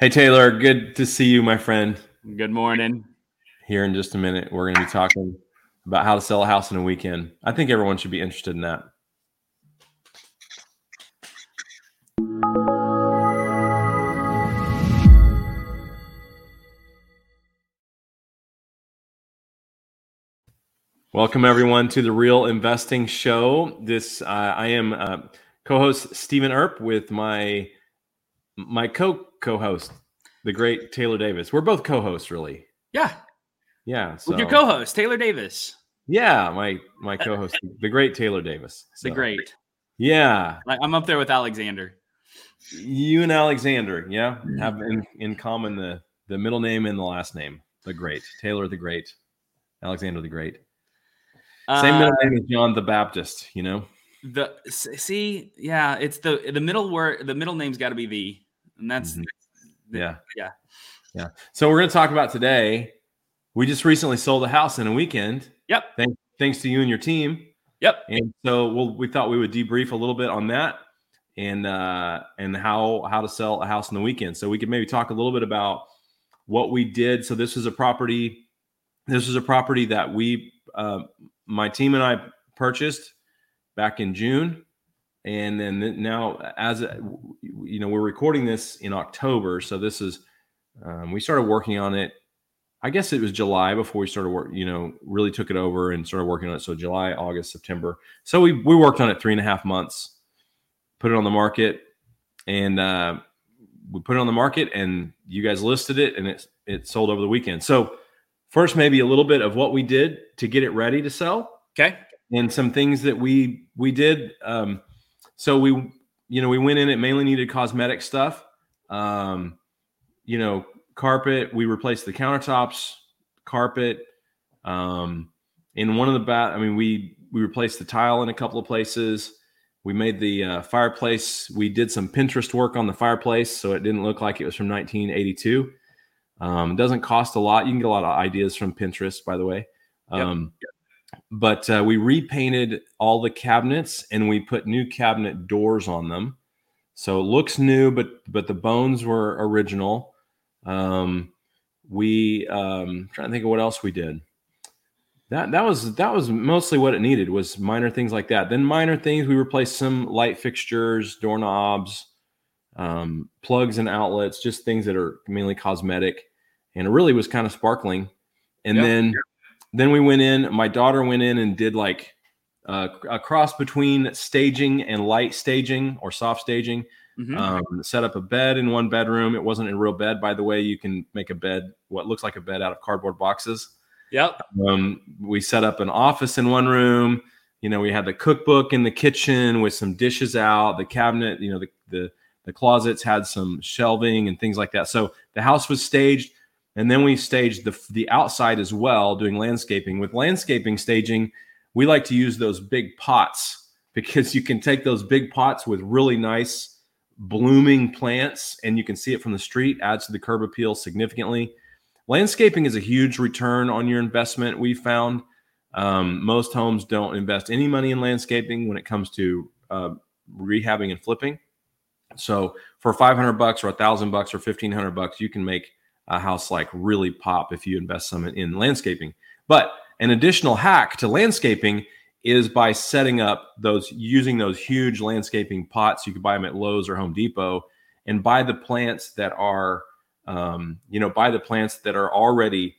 Hey, Taylor, good to see you, my friend. Good morning. Here in just a minute, we're going to be talking about how to sell a house in a weekend. I think everyone should be interested in that. Welcome everyone to the Real Investing Show. This uh, I am uh, co-host Stephen Earp with my my co co-host, the great Taylor Davis. We're both co-hosts, really. Yeah, yeah. So, with your co-host Taylor Davis. Yeah, my my co-host, the great Taylor Davis. So, the great. Yeah, I'm up there with Alexander. You and Alexander, yeah, mm-hmm. have in, in common the the middle name and the last name. The great Taylor, the great Alexander, the great. Same middle name uh, as John the Baptist, you know. The see, yeah, it's the the middle word. The middle name's got to be the, and that's mm-hmm. yeah, yeah, yeah. So we're going to talk about today. We just recently sold a house in a weekend. Yep. Thanks, thanks to you and your team. Yep. And so we'll, we thought we would debrief a little bit on that and uh, and how how to sell a house in the weekend. So we could maybe talk a little bit about what we did. So this was a property. This was a property that we uh, my team and I purchased back in June, and then now as you know we're recording this in October, so this is um, we started working on it. I guess it was July before we started work. You know, really took it over and started working on it. So July, August, September. So we we worked on it three and a half months, put it on the market, and uh, we put it on the market, and you guys listed it, and it it sold over the weekend. So first maybe a little bit of what we did to get it ready to sell. Okay. And some things that we we did. Um, so we you know we went in it mainly needed cosmetic stuff. Um, you know carpet. We replaced the countertops, carpet. Um, in one of the bat, I mean we we replaced the tile in a couple of places. We made the uh, fireplace. We did some Pinterest work on the fireplace, so it didn't look like it was from 1982. Um, it doesn't cost a lot. You can get a lot of ideas from Pinterest, by the way. Um, yep. But uh, we repainted all the cabinets and we put new cabinet doors on them. So it looks new, but but the bones were original. Um, we um, trying to think of what else we did. That that was that was mostly what it needed was minor things like that. Then minor things we replaced some light fixtures, doorknobs, um, plugs and outlets, just things that are mainly cosmetic and it really was kind of sparkling. And yep. then then we went in. My daughter went in and did like uh, a cross between staging and light staging or soft staging. Mm-hmm. Um, set up a bed in one bedroom. It wasn't a real bed, by the way. You can make a bed, what looks like a bed, out of cardboard boxes. Yep. Um, we set up an office in one room. You know, we had the cookbook in the kitchen with some dishes out. The cabinet, you know, the the the closets had some shelving and things like that. So the house was staged. And then we staged the, the outside as well, doing landscaping. With landscaping staging, we like to use those big pots because you can take those big pots with really nice blooming plants and you can see it from the street, adds to the curb appeal significantly. Landscaping is a huge return on your investment, we found. Um, most homes don't invest any money in landscaping when it comes to uh, rehabbing and flipping. So for 500 bucks or a thousand bucks or 1500 bucks, you can make a house like really pop if you invest some in landscaping. But an additional hack to landscaping is by setting up those using those huge landscaping pots. You can buy them at Lowe's or Home Depot and buy the plants that are, um, you know, buy the plants that are already,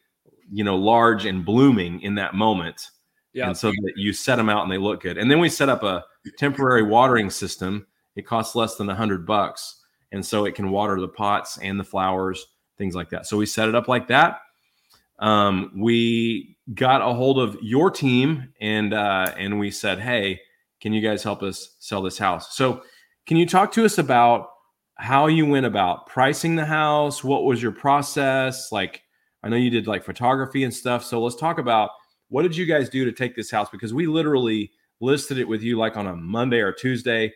you know, large and blooming in that moment. Yeah. And so that you set them out and they look good. And then we set up a temporary watering system. It costs less than a hundred bucks. And so it can water the pots and the flowers things like that. So we set it up like that. Um, we got a hold of your team and uh, and we said, hey, can you guys help us sell this house? So can you talk to us about how you went about pricing the house? What was your process? Like, I know you did like photography and stuff. So let's talk about what did you guys do to take this house? Because we literally listed it with you like on a Monday or Tuesday,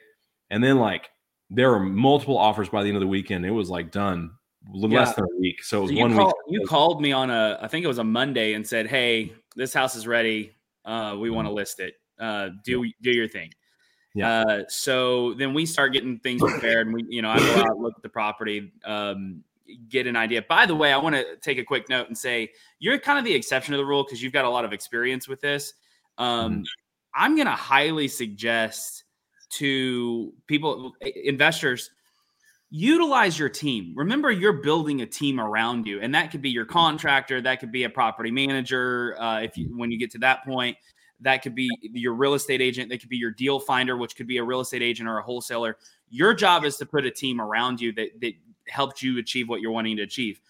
and then like there were multiple offers by the end of the weekend. It was like done less yeah. than a week. So it was so one call, week. You called me on a, I think it was a Monday, and said, "Hey, this house is ready. Uh, we want to mm-hmm. list it. Uh, do do your thing." Yeah. Uh, so then we start getting things prepared, and we, you know, I go out look at the property. Um, get an idea. By the way, I want to take a quick note and say you're kind of the exception to the rule because you've got a lot of experience with this. Um, mm-hmm. I'm going to highly suggest to people, investors, utilize your team. Remember, you're building a team around you, and that could be your contractor, that could be a property manager. Uh, if you when you get to that point, that could be your real estate agent, that could be your deal finder, which could be a real estate agent or a wholesaler. Your job is to put a team around you that that helped you achieve what you're wanting to achieve.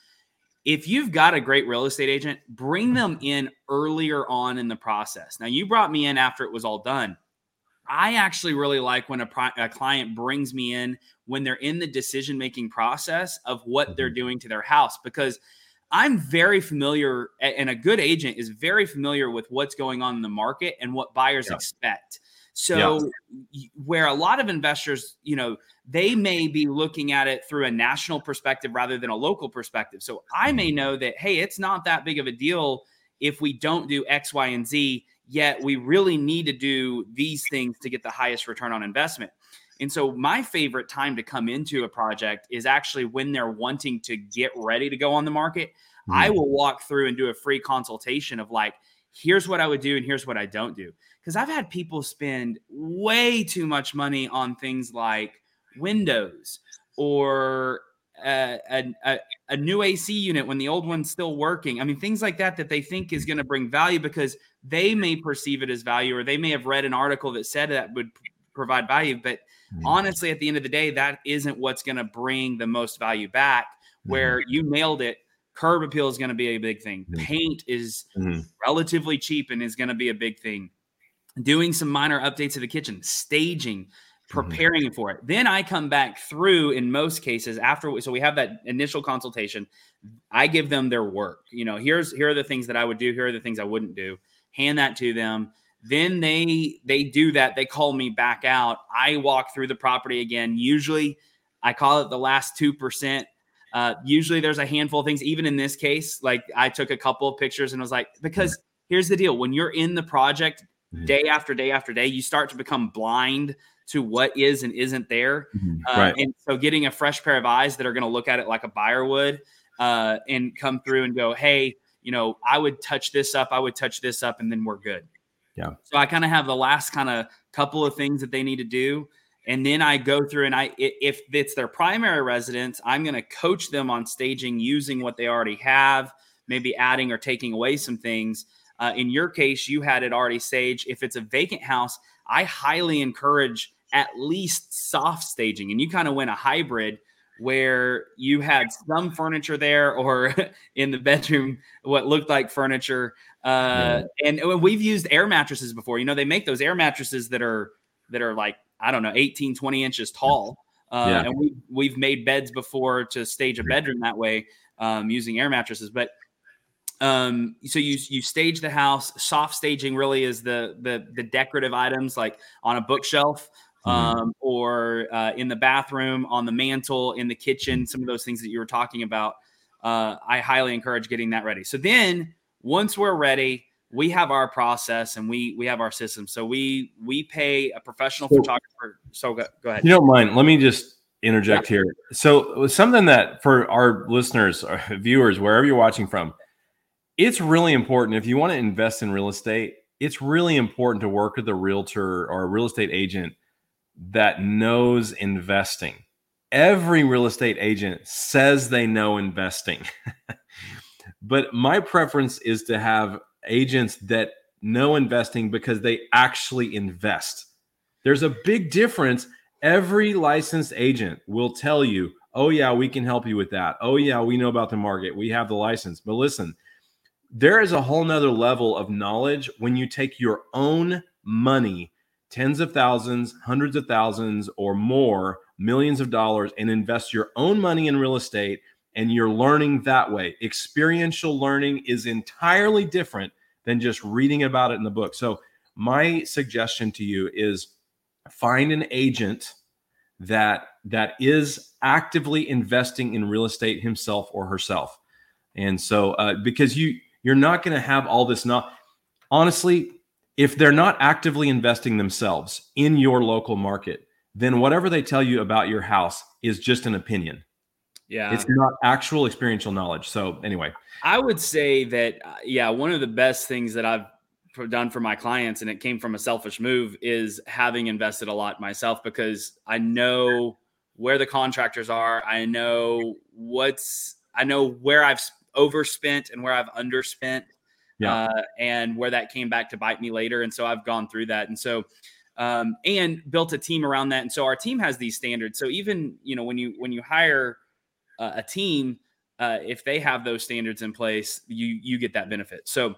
If you've got a great real estate agent, bring them in earlier on in the process. Now, you brought me in after it was all done. I actually really like when a, a client brings me in when they're in the decision making process of what they're mm-hmm. doing to their house because I'm very familiar, and a good agent is very familiar with what's going on in the market and what buyers yeah. expect. So, yeah. where a lot of investors, you know, they may be looking at it through a national perspective rather than a local perspective. So, I may mm-hmm. know that, hey, it's not that big of a deal if we don't do X, Y, and Z, yet we really need to do these things to get the highest return on investment. And so my favorite time to come into a project is actually when they're wanting to get ready to go on the market. Mm-hmm. I will walk through and do a free consultation of like, here's what I would do and here's what I don't do. Because I've had people spend way too much money on things like windows or a, a, a, new AC unit when the old one's still working. I mean, things like that that they think is going to bring value because they may perceive it as value or they may have read an article that said that would provide value. But mm-hmm. honestly, at the end of the day, that isn't what's going to bring the most value back. Where mm-hmm. you nailed it, curb appeal is going to be a big thing. Mm-hmm. Paint is mm-hmm. relatively cheap and is going to be a big thing. Doing some minor updates to the kitchen, staging, mm-hmm. preparing for it. Then I come back through in most cases after so we have that initial consultation. I give them their work. You know, here's here are the things that I would do, here are the things I wouldn't do. Hand that to them then they they do that. They call me back out. I walk through the property again. Usually, I call it the last two percent. Uh, usually, there's a handful of things. Even in this case, like I took a couple of pictures and was like, because here's the deal: when you're in the project mm-hmm. day after day after day, you start to become blind to what is and isn't there. Mm-hmm. Uh. And so, getting a fresh pair of eyes that are going to look at it like a buyer would, uh, and come through and go, hey, you know, I would touch this up, I would touch this up, and then we're good. Yeah. So I kind of have the last kind of couple of things that they need to do. And then I go through and I, if it's their primary residence, I'm going to coach them on staging using what they already have, maybe adding or taking away some things. Uh, in your case, you had it already staged. If it's a vacant house, I highly encourage at least soft staging. And you kind of went a hybrid where you had some furniture there or in the bedroom, what looked like furniture, uh, and we've used air mattresses before. You know, they make those air mattresses that are that are like I don't know, 18, 20 inches tall. Uh, yeah. And we we've made beds before to stage a bedroom that way um, using air mattresses. But um, so you you stage the house. Soft staging really is the the the decorative items like on a bookshelf. Mm-hmm. Um, or uh, in the bathroom, on the mantle, in the kitchen, some of those things that you were talking about. Uh, I highly encourage getting that ready. So then once we're ready, we have our process and we we have our system. So we we pay a professional so, photographer. So go, go, ahead. You don't mind? Let me just interject yeah. here. So something that for our listeners, or viewers, wherever you're watching from, it's really important if you want to invest in real estate. It's really important to work with a realtor or a real estate agent that knows investing. Every real estate agent says they know investing. But my preference is to have agents that know investing because they actually invest. There's a big difference. Every licensed agent will tell you, oh, yeah, we can help you with that. Oh, yeah, we know about the market. We have the license. But listen, there is a whole nother level of knowledge when you take your own money, tens of thousands, hundreds of thousands, or more, millions of dollars, and invest your own money in real estate and you're learning that way. Experiential learning is entirely different than just reading about it in the book. So, my suggestion to you is find an agent that that is actively investing in real estate himself or herself. And so, uh, because you you're not going to have all this not honestly, if they're not actively investing themselves in your local market, then whatever they tell you about your house is just an opinion Yeah. It's not actual experiential knowledge. So anyway, I would say that uh, yeah, one of the best things that I've done for my clients and it came from a selfish move is having invested a lot myself because I know where the contractors are, I know what's I know where I've overspent and where I've underspent. Yeah. Uh, and where that came back to bite me later. And so I've gone through that. And so um, and built a team around that. And so our team has these standards. So even you know when you when you hire uh, a team, uh, if they have those standards in place, you you get that benefit. So.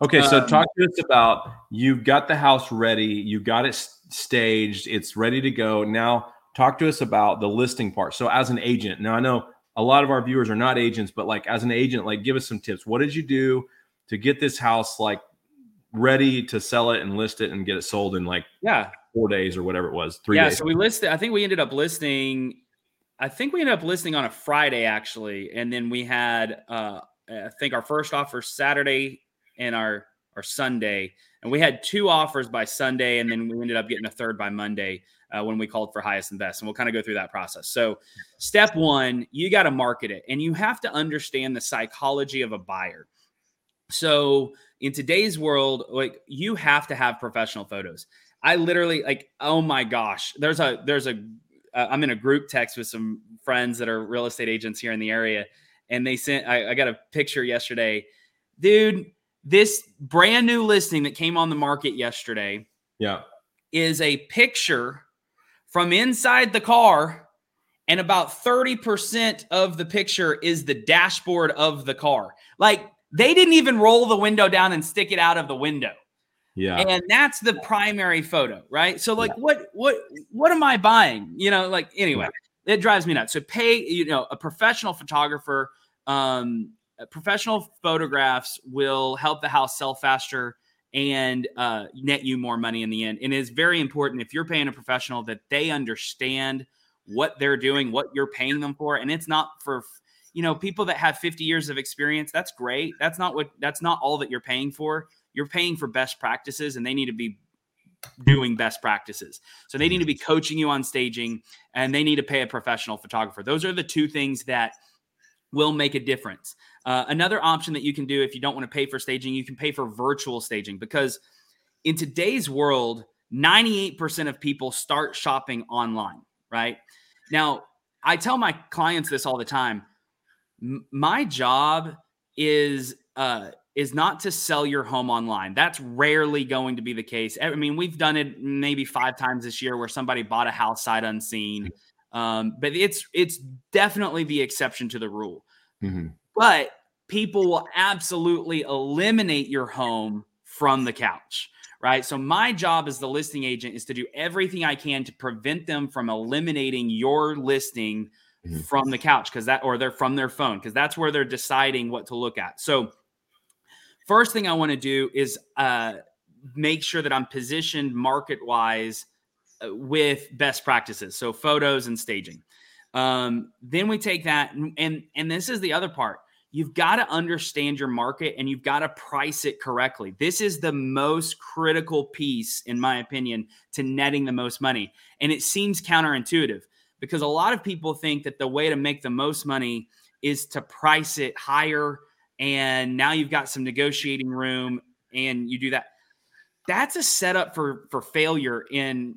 Okay, so um, talk to us about you've got the house ready, you got it staged, it's ready to go. Now, talk to us about the listing part. So, as an agent, now I know a lot of our viewers are not agents, but like as an agent, like give us some tips. What did you do to get this house like ready to sell it and list it and get it sold in like yeah four days or whatever it was three yeah days. so we listed i think we ended up listing i think we ended up listing on a friday actually and then we had uh i think our first offer saturday and our our sunday and we had two offers by sunday and then we ended up getting a third by monday uh, when we called for highest and best and we'll kind of go through that process so step one you got to market it and you have to understand the psychology of a buyer so in today's world, like you have to have professional photos. I literally like, oh my gosh, there's a there's a uh, I'm in a group text with some friends that are real estate agents here in the area, and they sent I, I got a picture yesterday, dude. This brand new listing that came on the market yesterday, yeah, is a picture from inside the car and about 30% of the picture is the dashboard of the car. Like they didn't even roll the window down and stick it out of the window. Yeah. And that's the primary photo, right? So like yeah. what what what am I buying? You know, like anyway, it drives me nuts. So pay, you know, a professional photographer, um, professional photographs will help the house sell faster and uh, net you more money in the end. And it's very important if you're paying a professional that they understand what they're doing, what you're paying them for, and it's not for you know, people that have 50 years of experience, that's great. That's not what that's not all that you're paying for. You're paying for best practices and they need to be doing best practices. So they need to be coaching you on staging and they need to pay a professional photographer. Those are the two things that will make a difference. Uh, another option that you can do if you don't want to pay for staging, you can pay for virtual staging because in today's world, 98% of people start shopping online, right? Now, I tell my clients this all the time my job is uh is not to sell your home online. That's rarely going to be the case. I mean, we've done it maybe five times this year where somebody bought a house sight unseen, um, but it's it's definitely the exception to the rule. Mm-hmm. But people will absolutely eliminate your home from the couch, right? So my job as the listing agent is to do everything I can to prevent them from eliminating your listing mm-hmm. from the couch because that or they're from their phone because that's where they're deciding what to look at. So first thing I want to do is uh, make sure that I'm positioned market wise uh, with best practices. So photos and staging. Um, then we take that and, and and this is the other part. You've got to understand your market and you've got to price it correctly. This is the most critical piece, in my opinion, to netting the most money. And it seems counterintuitive because a lot of people think that the way to make the most money is to price it higher and now you've got some negotiating room and you do that that's a setup for for failure in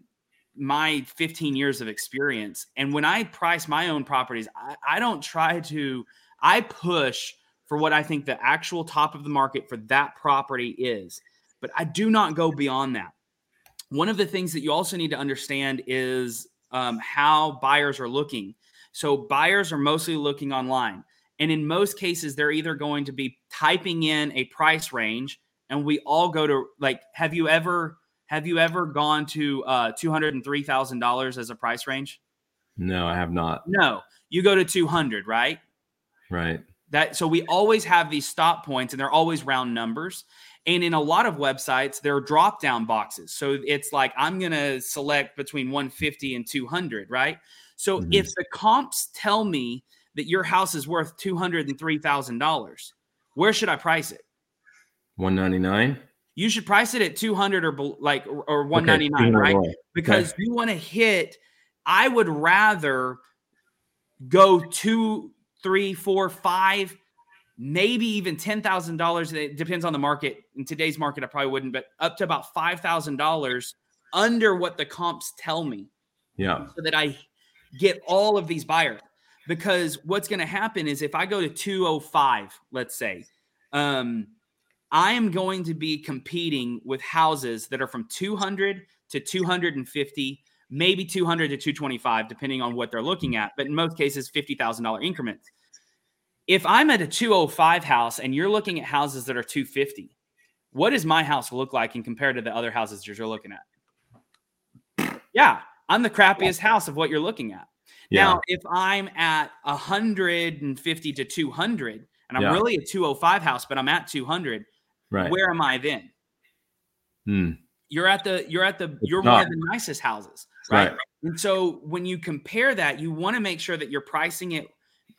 my 15 years of experience and when i price my own properties I, I don't try to i push for what i think the actual top of the market for that property is but i do not go beyond that one of the things that you also need to understand is um, how buyers are looking. So buyers are mostly looking online. And in most cases, they're either going to be typing in a price range, and we all go to like, have you ever have you ever gone to uh, two hundred and three thousand dollars as a price range? No, I have not. No, you go to two hundred, right? Right. That so we always have these stop points, and they're always round numbers. And in a lot of websites, there are drop down boxes. So it's like, I'm going to select between 150 and 200, right? So mm-hmm. if the comps tell me that your house is worth $203,000, where should I price it? 199 you should price it at 200 or like or 199 okay, right because yeah. you want to hit i would rather go two, three, four, five, maybe even ten thousand dollars. It depends on the market. In today's market, I probably wouldn't, but up to about five thousand dollars under what the comps tell me. Yeah. So that I get all of these buyers. Because what's going to happen is if I go to 205, let's say, um, I am going to be competing with houses that are from 200 to 250, maybe 200 to 225, depending on what they're looking at. But in most cases, $50,000 increments. If I'm at a 205 house and you're looking at houses that are 250, what does my house look like in compared to the other houses you're looking at? Yeah, I'm the crappiest house of what you're looking at. Yeah. Now, if I'm at 150 to 200 and I'm yeah. really a 205 house, but I'm at 200, right. where am I then? Hmm. You're at the you're at the it's you're not. one of the nicest houses, right? right? And so when you compare that, you want to make sure that you're pricing it,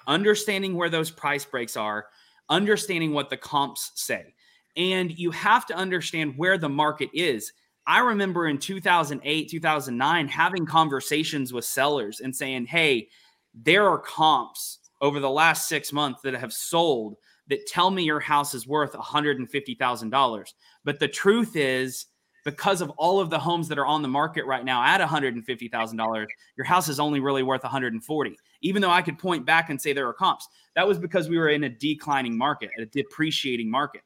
understanding where those price breaks are, understanding what the comps say. And you have to understand where the market is. I remember in 2008, 2009 having conversations with sellers and saying, "Hey, there are comps over the last 6 months that have sold that tell me your house is worth $150,000." But the truth is because of all of the homes that are on the market right now at $150,000, your house is only really worth 140. Even though I could point back and say there are comps, that was because we were in a declining market, a depreciating market.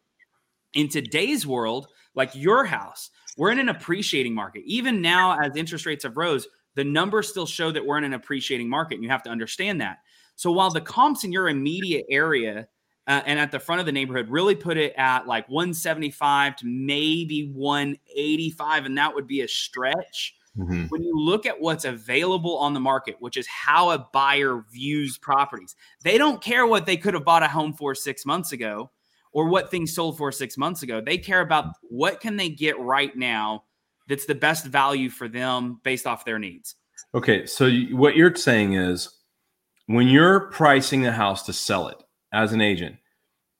In today's world, like your house, we're in an appreciating market. Even now, as interest rates have rose, the numbers still show that we're in an appreciating market. And you have to understand that. So while the comps in your immediate area uh, and at the front of the neighborhood really put it at like 175 to maybe 185, and that would be a stretch. Mm-hmm. When you look at what's available on the market, which is how a buyer views properties, they don't care what they could have bought a home for six months ago or what things sold for six months ago. They care about what can they get right now that's the best value for them based off their needs. Okay, so you, what you're saying is when you're pricing a house to sell it as an agent,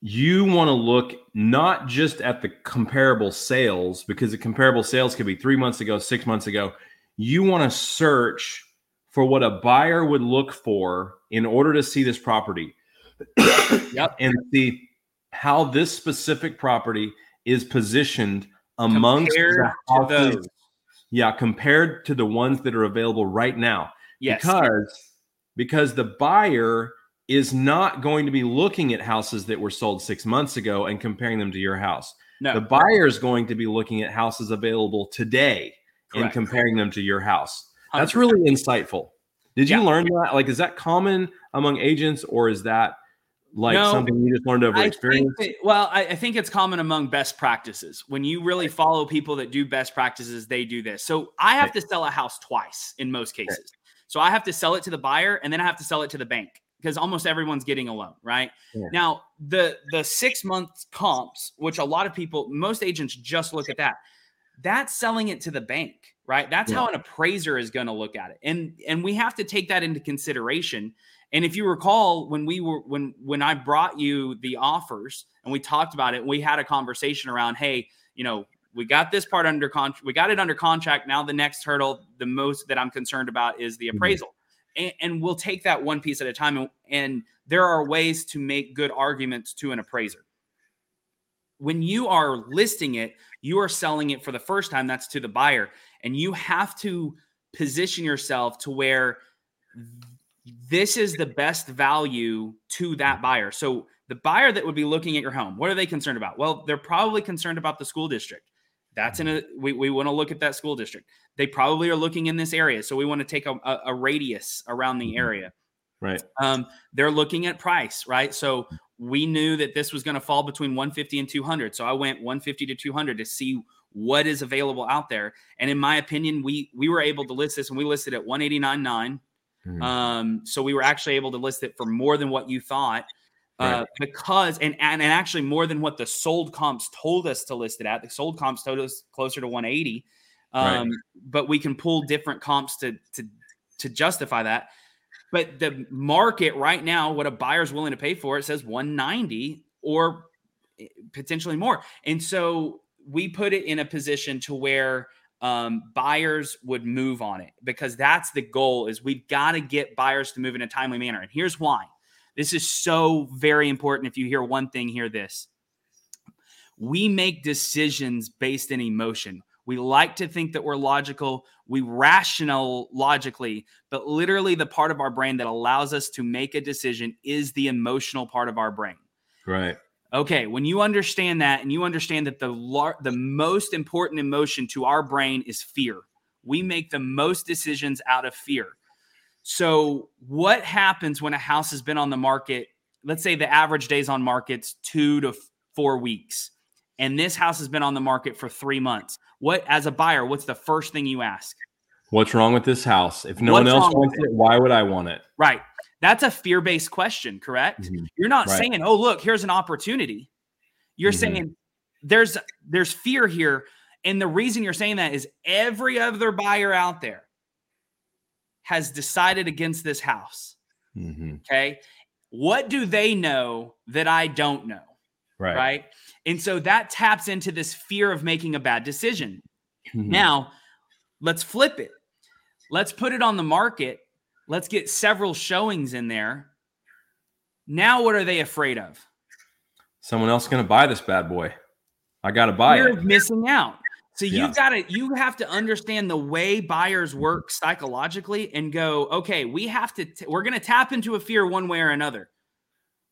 you want to look not just at the comparable sales because the comparable sales could be 3 months ago, 6 months ago. You want to search for what a buyer would look for in order to see this property. yep. And see how this specific property is positioned amongst compared the houses. Yeah, compared to the ones that are available right now. Yes. Because because the buyer is not going to be looking at houses that were sold 6 months ago and comparing them to your house. No. The buyer is going to be looking at houses available today Correct. and comparing them to your house. That's 100%. really insightful. Did you yeah. learn that? Like, is that common among agents, or is that like no, something you just learned over I experience? That, well, I, I, think it's common among best practices. When you really follow people that do best practices, they do this. So I have to sell a house twice in most cases. So I have to sell it to the buyer and then I have to sell it to the bank because almost everyone's getting a loan, right? Yeah. Now, the the six month comps, which a lot of people, most agents just look at that. That's selling it to the bank, right? That's yeah. how an appraiser is going to look at it. And and we have to take that into consideration and if you recall, when we were when when I brought you the offers and we talked about it, we had a conversation around, hey, you know, we got this part under contract, we got it under contract. Now the next hurdle, the most that I'm concerned about is the mm-hmm. appraisal. Mm-hmm. And, we'll take that one piece at a time. And, and there are ways to make good arguments to an appraiser. When you are listing it, you are selling it for the first time. That's to the buyer, and you have to position yourself to where this is the best value to that buyer. So the buyer that would be looking at your home, what are they concerned about? Well, they're probably concerned about the school district. That's in a we, we want to look at that school district. They probably are looking in this area. So we want to take a, a, a radius around the mm-hmm. area. Right. Um, they're looking at price, right? So we knew that this was going to fall between 150 and 200. So I went 150 to 200 to see what is available out there. And in my opinion, we we were able to list this and we listed at 189.9 Mm-hmm. Um, so we were actually able to list it for more than what you thought. Uh, right. because and, and and actually more than what the sold comps told us to list it at. The sold comps told us closer to 180. Um, right. but we can pull different comps to to to justify that. But the market right now, what a buyer's willing to pay for, it says 190 or eh, potentially more. And so we put it in a position to where um, buyers would move on it because that's the goal is we've got to get buyers to move in a timely manner and here's why this is so very important if you hear one thing hear this we make decisions based in emotion we like to think that we're logical we rational logically but literally the part of our brain that allows us to make a decision is the emotional part of our brain right Okay, when you understand that and you understand that the lar- the most important emotion to our brain is fear. We make the most decisions out of fear. So, what happens when a house has been on the market? Let's say the average days on market's 2 to 4 weeks. And this house has been on the market for 3 months. What as a buyer, what's the first thing you ask? What's wrong with this house? If no What's one else wants with it, why would I want it? Right. That's a fear based question, correct? Mhm. You're not Right. saying, "Oh, look, here's an opportunity." You're Mhm. saying there's there's fear here, and the reason you're saying that is every other buyer out there has decided against this house. Mhm. Okay, what do they know that I don't know? Right. Right, and so that taps into this fear of making a bad decision. Mhm. Now, let's flip it. Let's put it on the market. Let's get several showings in there. Now, what are they afraid of? Someone else going to buy this bad boy. I got to buy Fear it. missing out. So Yeah. you've got to you have to understand the way buyers work psychologically and go, okay, we have to t- we're going to tap into a fear one way or another.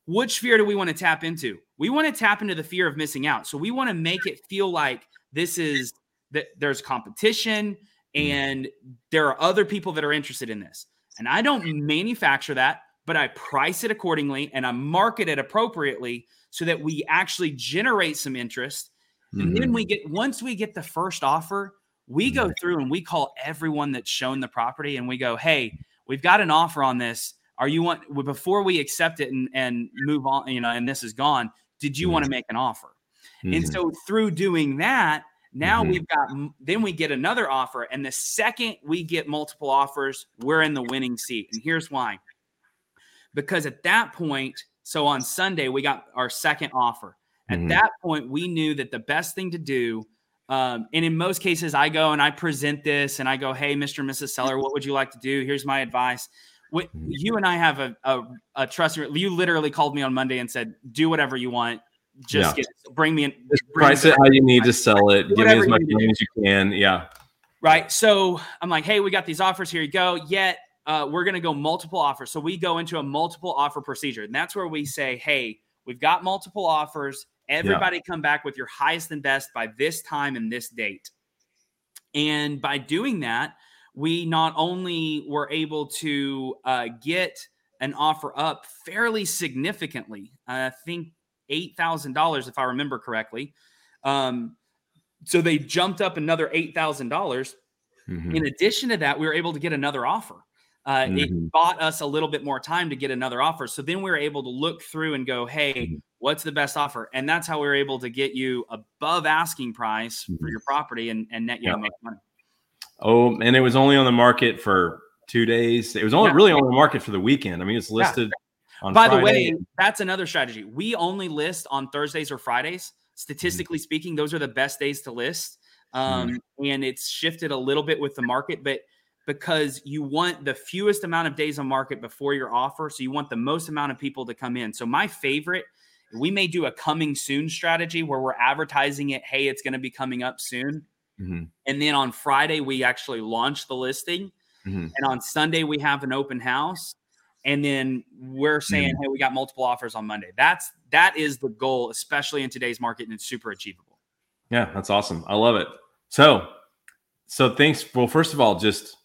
Which fear do we want to tap into? We want to tap into the fear of missing out. So we want to make it feel like this is that there's competition mm. and there are other people that are interested in this. And I don't manufacture that, but I price it accordingly and I market it appropriately so that we actually generate some interest. And then Mhm. we get once we get the first offer, we go Mhm. through and we call everyone that's shown the property and we go, "Hey, we've got an offer on this. Are you want before we accept it and and move on, you know, and this is gone, did you want to make an offer?" And Mhm. so through doing that, now Mhm. we've got then we get another offer and the second we get multiple offers, we're in the winning seat. And here's why. Because at that point, so on Sunday we got our second offer. At Mhm. that point, we knew that the best thing to do, um, and in most cases, I go and I present this and I go, "Hey, Mr. and Mrs. Seller, what would you like to do? Here's my advice." What, Mhm. you and I have a, a, a trust. You literally called me on Monday and said, "Do whatever you want. Just Yeah. get bring me in. Bring price it how you need to sell it. Give me as much you need to money as you can. Yeah. right? So I'm like, hey, we got these offers. Here you go. Yet uh, we're going to go multiple offers. So we go into a multiple offer procedure, and that's where we say, hey, we've got multiple offers. Everybody come back with your highest and best by this time and this date. And by doing that, we not only were able to uh, get an offer up fairly significantly. I think eight thousand dollars, if I remember correctly. Um, so they jumped up another eight thousand dollars. Mhm. In addition to that, we were able to get another offer. Uh, Mhm. It bought us a little bit more time to get another offer. So then we were able to look through and go, hey, Mhm. What's the best offer? And that's how we were able to get you above asking price for Mhm. your property and, and net you Yeah. make money. Oh, and it was only on the market for two days. It was only Yeah. really on the market for the weekend. I mean, it's listed on By the way, that's another strategy. We only list on Thursdays or Fridays. Statistically speaking, those are the best days to list. Um, And it's shifted a little bit with the market, but because you want the fewest amount of days on market before your offer. So you want the most amount of people to come in. So my favorite, we may do a coming soon strategy where we're advertising it. Hey, it's going to be coming up soon. Mhm. And then on Friday, we actually launch the listing. Mhm. And on Sunday, we have an open house. And then we're saying, hey, we got multiple offers on Monday. That's that is the goal, especially in today's market, and it's super achievable. Yeah, that's awesome. I love it. So, so thanks. Well, first of all, just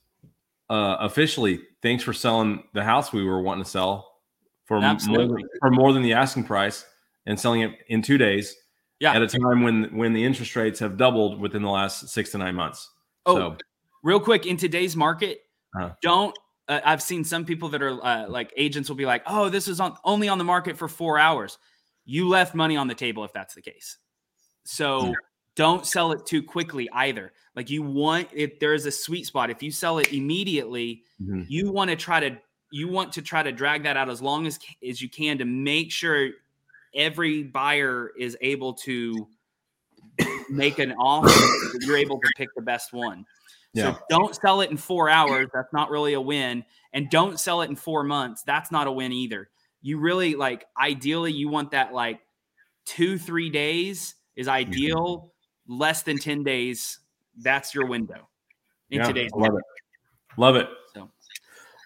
uh, officially, thanks for selling the house we were wanting to sell for more for more than the asking price and selling it in two days. Yeah. At a time when when the interest rates have doubled within the last six to nine months. Oh, so, real quick, in today's market, Uh-huh. don't uh, I've seen some people that are uh, like agents will be like, "Oh, this is on only on the market for 4 hours." You left money on the table if that's the case. So, Yeah. don't sell it too quickly either. Like you want if there is a sweet spot. If you sell it immediately, mhm. you want to try to you want to try to drag that out as long as as you can to make sure every buyer is able to make an offer, you're able to pick the best one. Yeah. So don't sell it in four hours. That's not really a win. And don't sell it in four months. That's not a win either. You really like, ideally, you want that like two, three days is ideal. Less than 10 days, that's your window in Yeah, today's love market. it. Love it. So,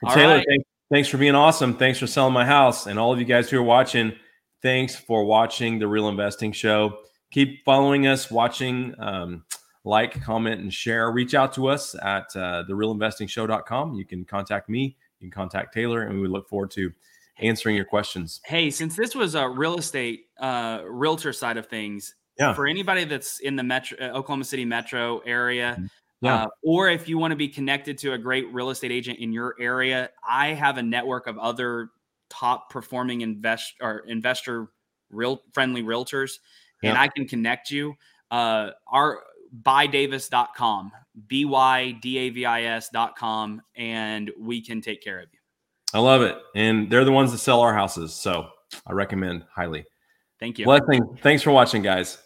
Well, Taylor, right. thanks, thanks for being awesome. Thanks for selling my house. And all of you guys who are watching, thanks for watching the Real Investing Show. Keep following us, watching, um, like, comment, and share. Reach out to us at uh, therealinvestingshow.com. You can contact me, you can contact Taylor, and we look forward to answering your questions. Hey, since this was a real estate uh, realtor side of things, Yeah. for anybody that's in the metro uh, Oklahoma City metro area, Yeah. uh, or if you want to be connected to a great real estate agent in your area, I have a network of other top performing invest or investor real friendly realtors, and I can connect you. Uh, our bydavis.com, b y d a v i s.com, and we can take care of you. I love it. And they're the ones that sell our houses. So I recommend highly. Thank you. Blessing. Thanks for watching, guys.